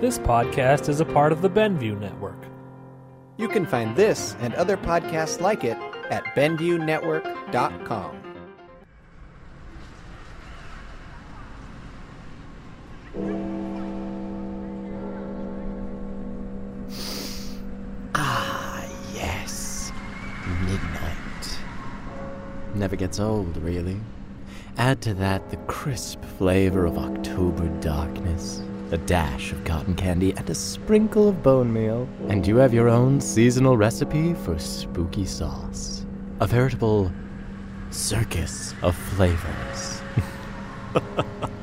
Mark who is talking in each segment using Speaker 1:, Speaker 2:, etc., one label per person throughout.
Speaker 1: This podcast is a part of the Benview Network.
Speaker 2: You can find this and other podcasts like it at BenviewNetwork.com.
Speaker 3: Ah, yes. Midnight. Never gets old, really. Add to that the crisp flavor of October darkness, a dash of cotton candy, and a sprinkle of bone meal, and you have your own seasonal recipe for spooky sauce. A veritable circus of flavors.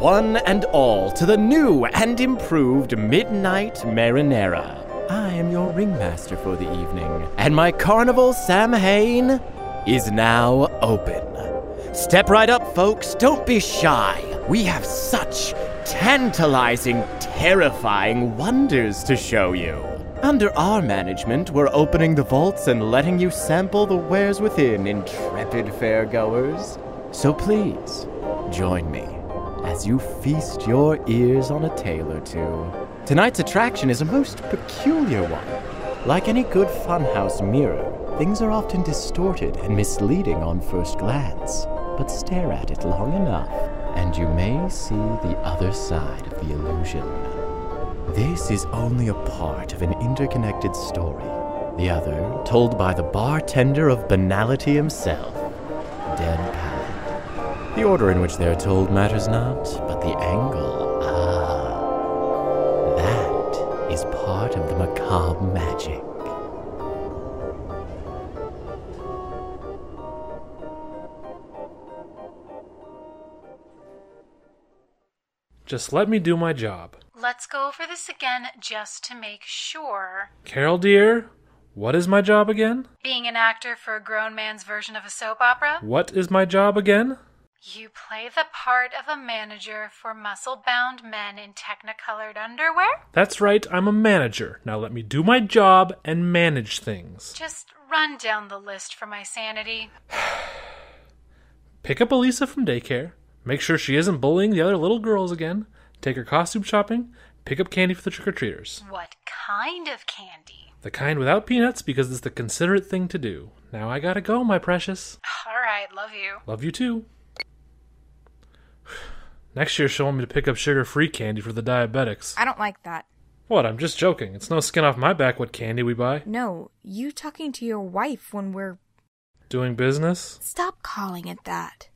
Speaker 3: one and all, to the new and improved Midnight Marinara. I am your ringmaster for the evening, and my carnival Samhain is now open. Step right up, folks. Don't be shy. We have such tantalizing, terrifying wonders to show you. Under our management, we're opening the vaults and letting you sample the wares within, intrepid fairgoers. So please, join me as you feast your ears on a tale or two. Tonight's attraction is a most peculiar one. Like any good funhouse mirror, things are often distorted and misleading on first glance. But stare at it long enough, and you may see the other side of the illusion. This is only a part of an interconnected story. The other, told by the bartender of banality himself, Dead. The order in which they are told matters not, but the angle, ah, that is part of the macabre magic.
Speaker 1: Just let me do my job.
Speaker 4: Let's go over this again just to make sure.
Speaker 1: Carol, dear, what is my job again?
Speaker 4: Being an actor for a grown man's version of a soap opera,
Speaker 1: What is my job again?
Speaker 4: You play the part of a manager for muscle bound men in technicolored underwear?
Speaker 1: That's right, I'm a manager. Now let me do my job and manage things.
Speaker 4: Just run down the list for my sanity.
Speaker 1: Pick up Elisa from daycare, make sure she isn't bullying the other little girls again, take her costume shopping, pick up candy for the trick or treaters.
Speaker 4: What kind of candy?
Speaker 1: The kind without peanuts because it's the considerate thing to do. Now I gotta go, my precious.
Speaker 4: All right, love you.
Speaker 1: Love you too. Next year she'll want me to pick up sugar free candy for the diabetics.
Speaker 5: I don't like that.
Speaker 1: What? I'm just joking. It's no skin off my back what candy we buy.
Speaker 5: No, you talking to your wife when we're.
Speaker 1: Doing business?
Speaker 5: Stop calling it that.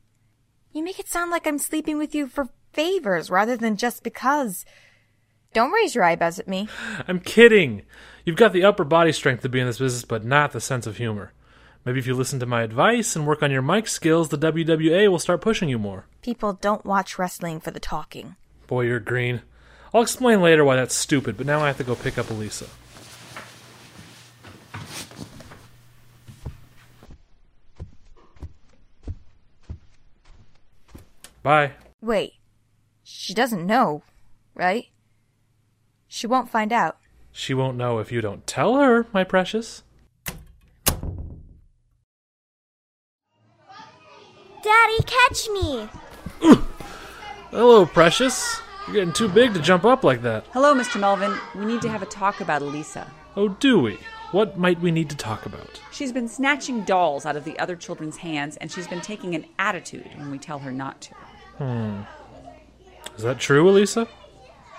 Speaker 5: You make it sound like I'm sleeping with you for favors rather than just because. Don't raise your eyebrows at me.
Speaker 1: I'm kidding. You've got the upper body strength to be in this business, but not the sense of humor. Maybe if you listen to my advice and work on your mic skills, the WWA will start pushing you more.
Speaker 5: People don't watch wrestling for the talking.
Speaker 1: Boy, you're green. I'll explain later why that's stupid, but now I have to go pick up Elisa. Bye.
Speaker 5: Wait. She doesn't know, right? She won't find out.
Speaker 1: She won't know if you don't tell her, my precious.
Speaker 6: Daddy, catch me!
Speaker 1: Hello, precious. You're getting too big to jump up like that.
Speaker 7: Hello, Mr. Melvin. We need to have a talk about Elisa.
Speaker 1: Oh, do we? What might we need to talk about?
Speaker 7: She's been snatching dolls out of the other children's hands, and she's been taking an attitude when we tell her not to. Hmm.
Speaker 1: Is that true, Elisa?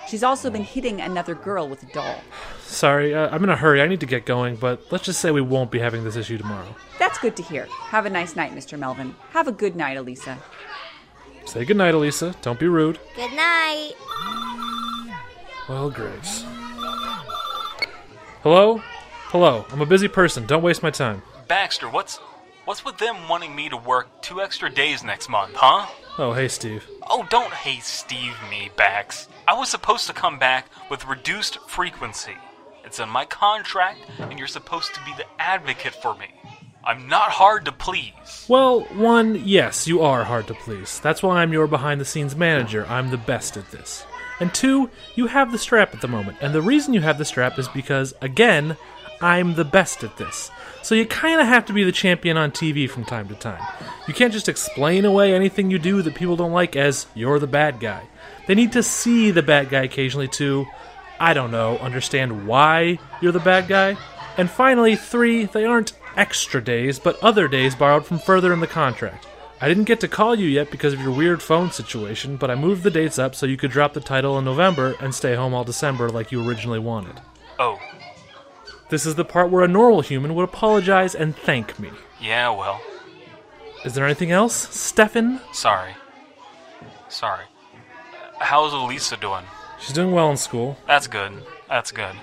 Speaker 7: She's also been hitting another girl with a doll.
Speaker 1: Sorry, uh, I'm in a hurry. I need to get going, but let's just say we won't be having this issue tomorrow.
Speaker 7: That's good to hear. Have a nice night, Mr. Melvin. Have a good night, Elisa.
Speaker 1: Say goodnight, Elisa. Don't be rude.
Speaker 6: Good night.
Speaker 1: Well, Grace. Hello? Hello. I'm a busy person. Don't waste my time.
Speaker 8: Baxter, what's what's with them wanting me to work two extra days next month, huh?
Speaker 1: Oh, hey, Steve.
Speaker 8: Oh, don't hey Steve me, Bax. I was supposed to come back with reduced frequency. It's in my contract, and you're supposed to be the advocate for me. I'm not hard to please.
Speaker 1: Well, one, yes, you are hard to please. That's why I'm your behind the scenes manager. I'm the best at this. And two, you have the strap at the moment. And the reason you have the strap is because, again, I'm the best at this. So you kind of have to be the champion on TV from time to time. You can't just explain away anything you do that people don't like as you're the bad guy. They need to see the bad guy occasionally to, I don't know, understand why you're the bad guy. And finally, three, they aren't extra days, but other days borrowed from further in the contract. I didn't get to call you yet because of your weird phone situation, but I moved the dates up so you could drop the title in November and stay home all December like you originally wanted.
Speaker 8: Oh,
Speaker 1: This is the part where a normal human would apologize and thank me.
Speaker 8: yeah, well,
Speaker 1: Is there anything else, Stefan?
Speaker 8: sorry. Sorry. How's Elisa doing?
Speaker 1: She's doing well in school.
Speaker 8: That's good. That's good.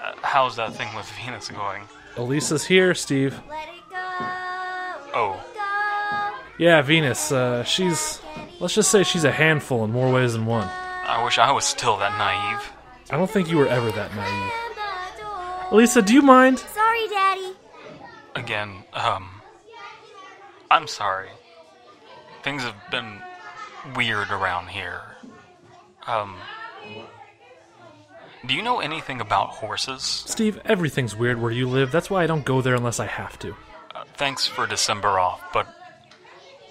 Speaker 8: Uh, how's that thing with Venus going?
Speaker 1: Elisa's here, Steve.
Speaker 6: Let it go.
Speaker 8: Oh,
Speaker 1: Yeah, Venus. Uh, she's. Let's just say she's a handful in more ways than one.
Speaker 8: I wish I was still that naive.
Speaker 1: I don't think you were ever that naive.
Speaker 6: The door.
Speaker 1: Elisa, do you mind?
Speaker 6: Sorry, Daddy.
Speaker 8: Again, um. I'm sorry. Things have been weird around here. Um. Do you know anything about horses?
Speaker 1: Steve, everything's weird where you live. That's why I don't go there unless I have to.
Speaker 8: Uh, thanks for December off, but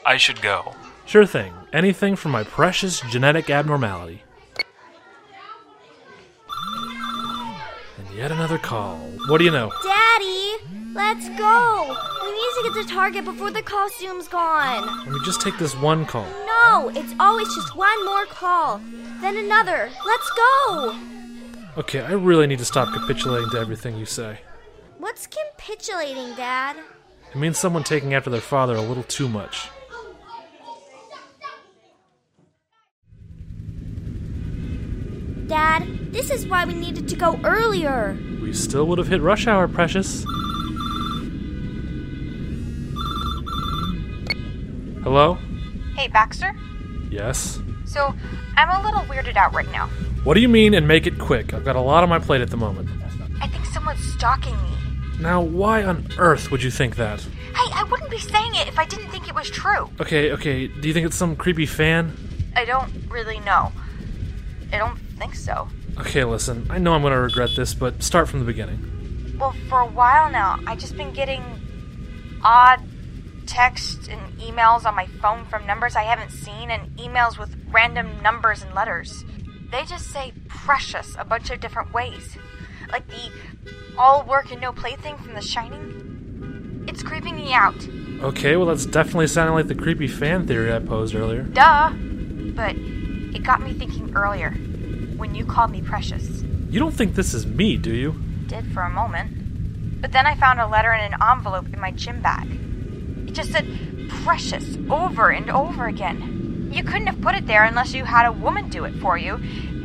Speaker 8: I should go.
Speaker 1: Sure thing. Anything for my precious genetic abnormality. And yet another call. What do you know?
Speaker 6: Daddy, let's go. We need to get to Target before the costume's gone.
Speaker 1: Let me just take this one call.
Speaker 6: No, it's always just one more call, then another. Let's go.
Speaker 1: Okay, I really need to stop capitulating to everything you say.
Speaker 6: What's capitulating, Dad?
Speaker 1: It means someone taking after their father a little too much.
Speaker 6: Dad, this is why we needed to go earlier.
Speaker 1: We still would have hit rush hour, precious. Hello?
Speaker 5: Hey, Baxter?
Speaker 1: Yes.
Speaker 5: So, I'm a little weirded out right now.
Speaker 1: What do you mean and make it quick? I've got a lot on my plate at the moment.
Speaker 5: I think someone's stalking me.
Speaker 1: Now, why on earth would you think that?
Speaker 5: Hey, I wouldn't be saying it if I didn't think it was true.
Speaker 1: Okay, okay, do you think it's some creepy fan?
Speaker 5: I don't really know. I don't think so.
Speaker 1: Okay, listen, I know I'm gonna regret this, but start from the beginning.
Speaker 5: Well, for a while now, I've just been getting odd texts and emails on my phone from numbers I haven't seen and emails with random numbers and letters. They just say precious a bunch of different ways. Like the all work and no play thing from The Shining. It's creeping me out.
Speaker 1: Okay, well, that's definitely sounding like the creepy fan theory I posed earlier.
Speaker 5: Duh! But it got me thinking earlier when you called me precious.
Speaker 1: You don't think this is me, do you?
Speaker 5: Did for a moment. But then I found a letter in an envelope in my gym bag. It just said precious over and over again. You couldn't have put it there unless you had a woman do it for you,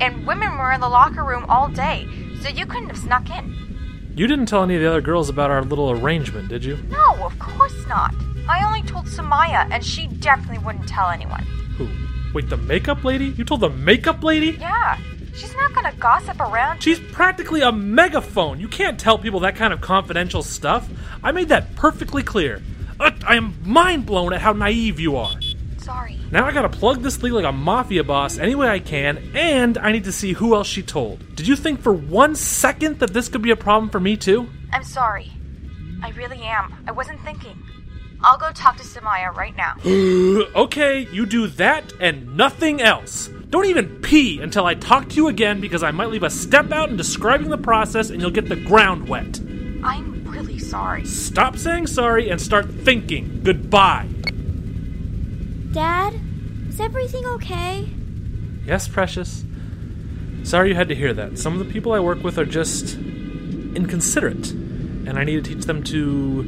Speaker 5: and women were in the locker room all day, so you couldn't have snuck in.
Speaker 1: You didn't tell any of the other girls about our little arrangement, did you?
Speaker 5: No, of course not. I only told Samaya, and she definitely wouldn't tell anyone.
Speaker 1: Who? Wait, the makeup lady? You told the makeup lady?
Speaker 5: Yeah, she's not gonna gossip around.
Speaker 1: She's practically a megaphone. You can't tell people that kind of confidential stuff. I made that perfectly clear. Uh, I am mind blown at how naive you are.
Speaker 5: Sorry.
Speaker 1: Now I gotta plug this leak like a mafia boss any way I can, and I need to see who else she told. Did you think for one second that this could be a problem for me too?
Speaker 5: I'm sorry. I really am. I wasn't thinking. I'll go talk to Samaya right now.
Speaker 1: okay, you do that and nothing else. Don't even pee until I talk to you again because I might leave a step out in describing the process and you'll get the ground wet.
Speaker 5: I'm really sorry.
Speaker 1: Stop saying sorry and start thinking. Goodbye.
Speaker 6: Dad, is everything okay?
Speaker 1: Yes, precious. Sorry you had to hear that. Some of the people I work with are just inconsiderate, and I need to teach them to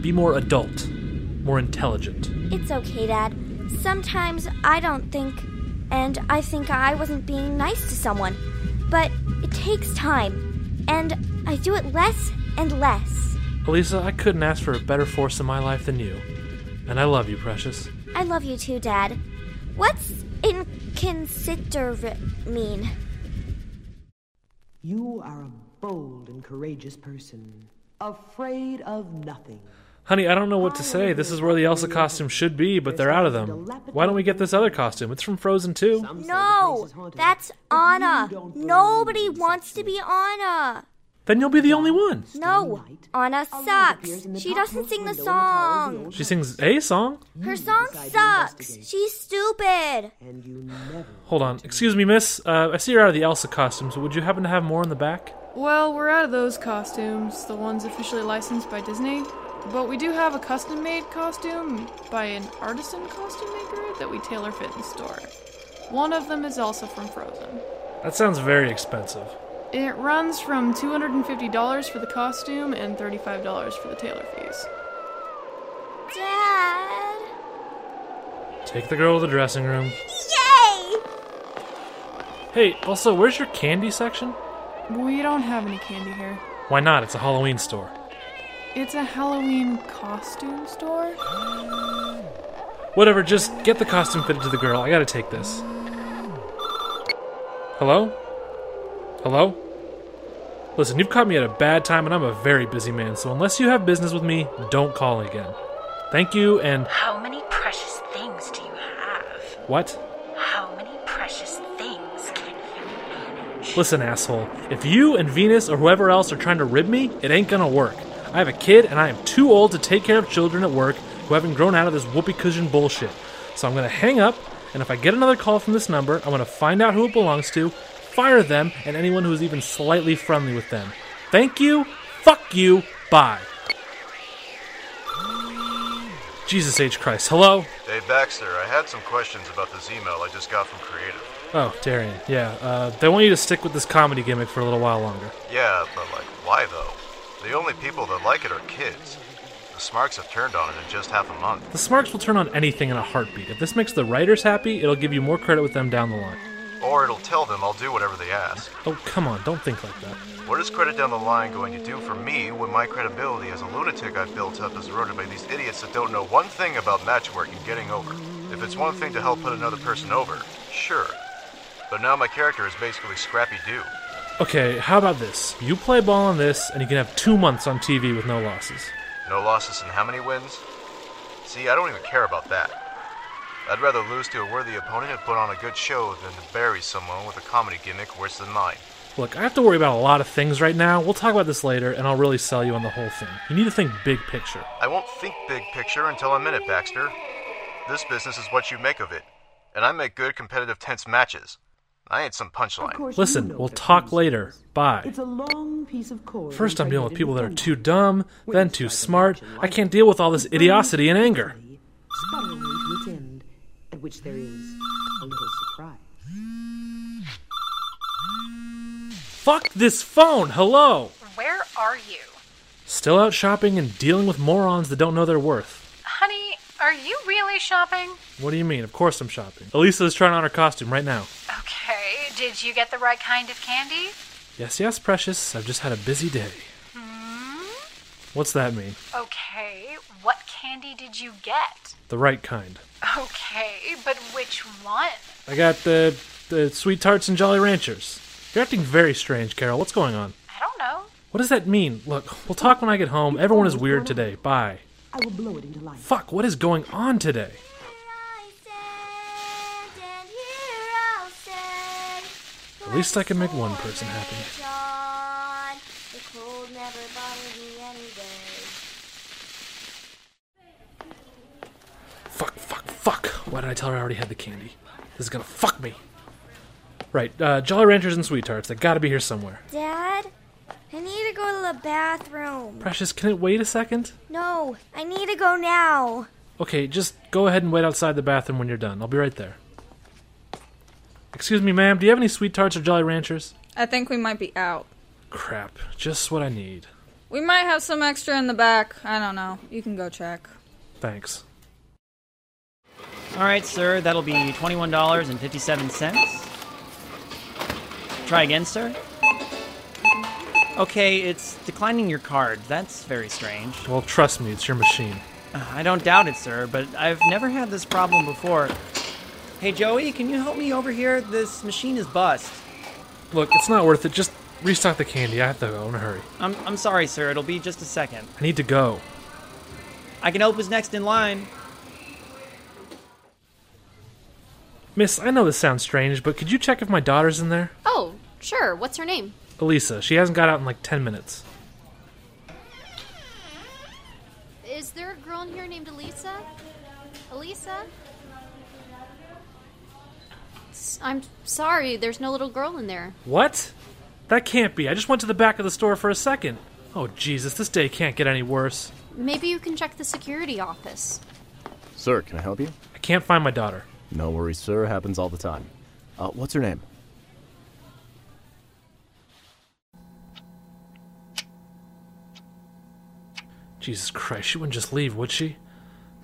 Speaker 1: be more adult, more intelligent.
Speaker 6: It's okay, Dad. Sometimes I don't think, and I think I wasn't being nice to someone. But it takes time, and I do it less and less.
Speaker 1: Elisa, I couldn't ask for a better force in my life than you. And I love you, precious.
Speaker 6: I love you too, Dad. What's inconsiderate mean?
Speaker 9: You are a bold and courageous person. afraid of nothing.
Speaker 1: Honey, I don't know what to say. This is where the Elsa costume should be, but they're out of them. Why don't we get this other costume? It's from Frozen 2.
Speaker 6: No, that's Anna. Nobody wants to be Anna.
Speaker 1: Then you'll be the only one.
Speaker 6: No, Anna sucks. She doesn't sing the song.
Speaker 1: She sings a song.
Speaker 6: Her song sucks. She's stupid.
Speaker 9: And you never.
Speaker 1: Hold on. Excuse me, miss. Uh, I see you're out of the Elsa costumes. so would you happen to have more in the back?
Speaker 10: Well, we're out of those costumes, the ones officially licensed by Disney. But we do have a custom made costume by an artisan costume maker that we tailor fit in store. One of them is also from Frozen.
Speaker 1: That sounds very expensive.
Speaker 10: It runs from $250 for the costume and $35 for the tailor fees.
Speaker 6: Dad.
Speaker 1: Take the girl to the dressing room.
Speaker 6: Yay!
Speaker 1: Hey, also, where's your candy section?
Speaker 10: We don't have any candy here.
Speaker 1: Why not? It's a Halloween store.
Speaker 10: It's a Halloween costume store?
Speaker 1: Whatever, just get the costume fitted to the girl. I gotta take this. Hello? Hello? Listen, you've caught me at a bad time and I'm a very busy man, so unless you have business with me, don't call again. Thank you, and
Speaker 4: How many precious things do you have?
Speaker 1: what?
Speaker 4: How many precious things can you manage?
Speaker 1: Listen, asshole. If you and Venus or whoever else are trying to rib me, it ain't gonna work. I have a kid and I am too old to take care of children at work who haven't grown out of this whoopee cushion bullshit. So I'm gonna hang up, and if I get another call from this number, I'm gonna find out who it belongs to, fire them, and anyone who is even slightly friendly with them. Thank you, fuck you, bye. Jesus H. Christ. Hello?
Speaker 11: Hey Baxter, I had some questions about this email I just got from Creative.
Speaker 1: Oh, Darian. Yeah, uh, they want you to stick with this comedy gimmick for a little while longer.
Speaker 11: Yeah, but like, why though? The only people that like it are kids. The Smarks have turned on it in just half a month.
Speaker 1: The Smarks will turn on anything in a heartbeat. If this makes the writers happy, it'll give you more credit with them down the line.
Speaker 11: Or it'll tell them I'll do whatever they ask.
Speaker 1: Oh, come on, don't think like that.
Speaker 11: What is credit down the line going to do for me when my credibility as a lunatic I've built up is eroded by these idiots that don't know one thing about matchwork and getting over? If it's one thing to help put another person over, sure. But now my character is basically Scrappy Doo.
Speaker 1: Okay, how about this? You play ball on this, and you can have two months on TV with no losses.
Speaker 11: No losses and how many wins? See, I don't even care about that. I'd rather lose to a worthy opponent and put on a good show than to bury someone with a comedy gimmick worse than mine.
Speaker 1: Look, I have to worry about a lot of things right now. We'll talk about this later, and I'll really sell you on the whole thing. You need to think big picture.
Speaker 11: I won't think big picture until I'm in it, Baxter. This business is what you make of it. And I make good, competitive, tense matches. I had some punchline.
Speaker 1: Listen, we'll talk later. Bye.
Speaker 9: It's a long piece of cord.
Speaker 1: First, I'm dealing with people that are too dumb, then too smart. I can't deal with all this idiocy and anger.
Speaker 9: Spiraling to its end, at which there is a little surprise.
Speaker 1: Fuck this phone! Hello!
Speaker 4: Where are you?
Speaker 1: Still out shopping and dealing with morons that don't know their worth.
Speaker 4: Honey, are you really shopping?
Speaker 1: What do you mean? Of course I'm shopping. Elisa is trying on her costume right now.
Speaker 4: Okay, did you get the right kind of candy?
Speaker 1: Yes, yes, precious. I've just had a busy day. Hmm? What's that mean?
Speaker 4: Okay, what candy did you get?
Speaker 1: The right kind.
Speaker 4: Okay, but which one?
Speaker 1: I got the the sweet tarts and Jolly Ranchers. You're acting very strange, Carol. What's going on?
Speaker 4: I don't know.
Speaker 1: What does that mean? Look, we'll talk when I get home. Everyone is weird today. Bye.
Speaker 9: I will blow it into life.
Speaker 1: Fuck, what is going on today? At least I can make one person happy.
Speaker 6: John, the cold never bothers me any day.
Speaker 1: Fuck, fuck, fuck. Why did I tell her I already had the candy? This is gonna fuck me. Right, uh, Jolly Ranchers and Sweet Tarts. They gotta be here somewhere.
Speaker 6: Dad, I need to go to the bathroom.
Speaker 1: Precious, can it wait a second?
Speaker 6: No, I need to go now.
Speaker 1: Okay, just go ahead and wait outside the bathroom when you're done. I'll be right there. Excuse me, ma'am, do you have any Sweet Tarts or Jolly Ranchers?
Speaker 12: I think we might be out.
Speaker 1: Crap, just what I need.
Speaker 12: We might have some extra in the back. I don't know. You can go check.
Speaker 1: Thanks.
Speaker 13: All right, sir, that'll be $21.57. Try again, sir. Okay, it's declining your card. That's very strange.
Speaker 1: Well, trust me, it's your machine.
Speaker 13: Uh, I don't doubt it, sir, but I've never had this problem before. Hey, Joey, can you help me over here? This machine is bust.
Speaker 1: Look, it's not worth it. Just restock the candy. I have to go in a hurry.
Speaker 13: I'm, I'm sorry, sir. It'll be just a second.
Speaker 1: I need to go.
Speaker 13: I can help who's next in line.
Speaker 1: Miss, I know this sounds strange, but could you check if my daughter's in there?
Speaker 14: Oh, sure. What's her name?
Speaker 1: Elisa. She hasn't got out in like 10 minutes.
Speaker 14: Is there a girl in here named Elisa? Elisa? S- I'm sorry, there's no little girl in there.
Speaker 1: What? That can't be. I just went to the back of the store for a second. Oh, Jesus, this day can't get any worse.
Speaker 14: Maybe you can check the security office.
Speaker 3: Sir, can I help you?
Speaker 1: I can't find my daughter.
Speaker 3: No worries, sir. Happens all the time. Uh, what's her name?
Speaker 1: Jesus Christ, she wouldn't just leave, would she?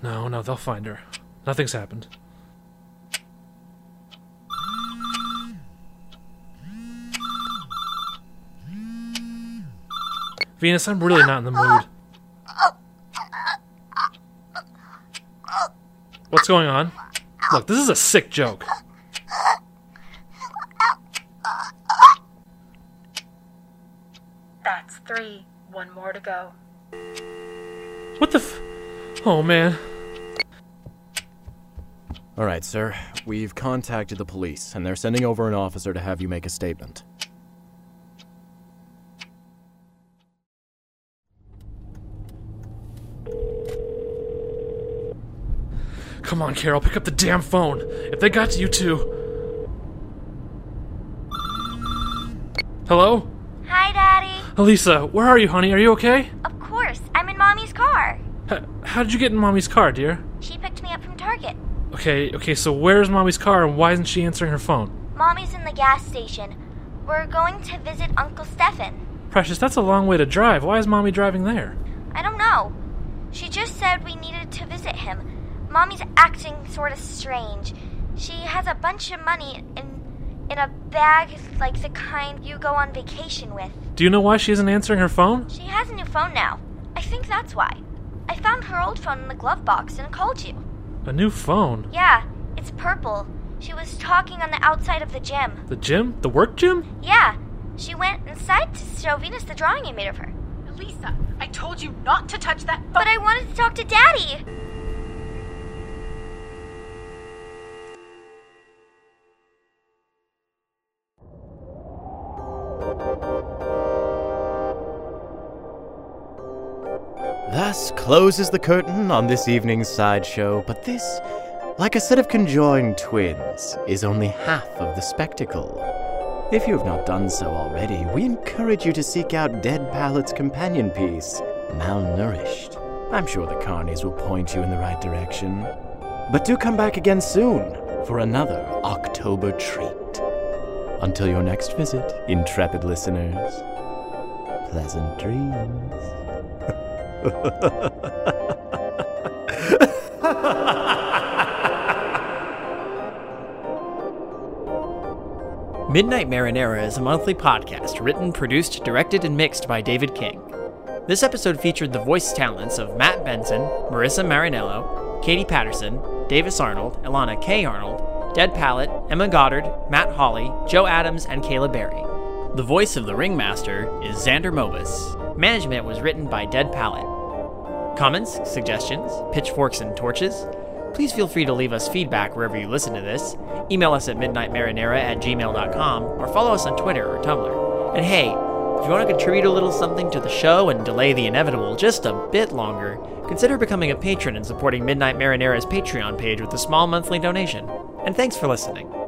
Speaker 1: No, no, they'll find her. Nothing's happened. Venus, I'm really not in the mood. What's going on? Look, this is a sick joke.
Speaker 4: That's three. One more to go.
Speaker 1: What the f. Oh, man.
Speaker 3: All right, sir. We've contacted the police, and they're sending over an officer to have you make a statement.
Speaker 1: Come on, Carol, pick up the damn phone. If they got to you too. Hello?
Speaker 6: Hi, Daddy.
Speaker 1: Elisa, where are you, honey? Are you okay?
Speaker 6: Of course, I'm in Mommy's car.
Speaker 1: H- how did you get in Mommy's car, dear?
Speaker 6: She picked me up from Target.
Speaker 1: Okay, okay, so where's Mommy's car and why isn't she answering her phone?
Speaker 6: Mommy's in the gas station. We're going to visit Uncle Stefan.
Speaker 1: Precious, that's a long way to drive. Why is Mommy driving there?
Speaker 6: I don't know. She just said we needed to visit him. Mommy's acting sort of strange. She has a bunch of money in in a bag like the kind you go on vacation with.
Speaker 1: Do you know why she isn't answering her phone?
Speaker 6: She has a new phone now. I think that's why. I found her old phone in the glove box and called you.
Speaker 1: A new phone?
Speaker 6: Yeah, it's purple. She was talking on the outside of the gym.
Speaker 1: The gym? The work gym?
Speaker 6: Yeah, she went inside to show Venus the drawing I made of her.
Speaker 4: Lisa, I told you not to touch that phone.
Speaker 6: But I wanted to talk to Daddy.
Speaker 3: Closes the curtain on this evening's sideshow, but this, like a set of conjoined twins, is only half of the spectacle. If you have not done so already, we encourage you to seek out Dead Palette's companion piece, Malnourished. I'm sure the carnies will point you in the right direction. But do come back again soon for another October treat. Until your next visit, intrepid listeners, pleasant dreams.
Speaker 13: Midnight Marinara is a monthly podcast written, produced, directed, and mixed by David King. This episode featured the voice talents of Matt Benson, Marissa Marinello, Katie Patterson, Davis Arnold, Ilana K. Arnold, Dead Palette, Emma Goddard, Matt Hawley, Joe Adams, and Kayla Berry. The voice of the Ringmaster is Xander Mobus. Management was written by Dead Palette. Comments, suggestions, pitchforks, and torches? Please feel free to leave us feedback wherever you listen to this. Email us at midnightmarinara at gmail.com or follow us on Twitter or Tumblr. And hey, if you want to contribute a little something to the show and delay the inevitable just a bit longer, consider becoming a patron and supporting Midnight Marinara's Patreon page with a small monthly donation. And thanks for listening.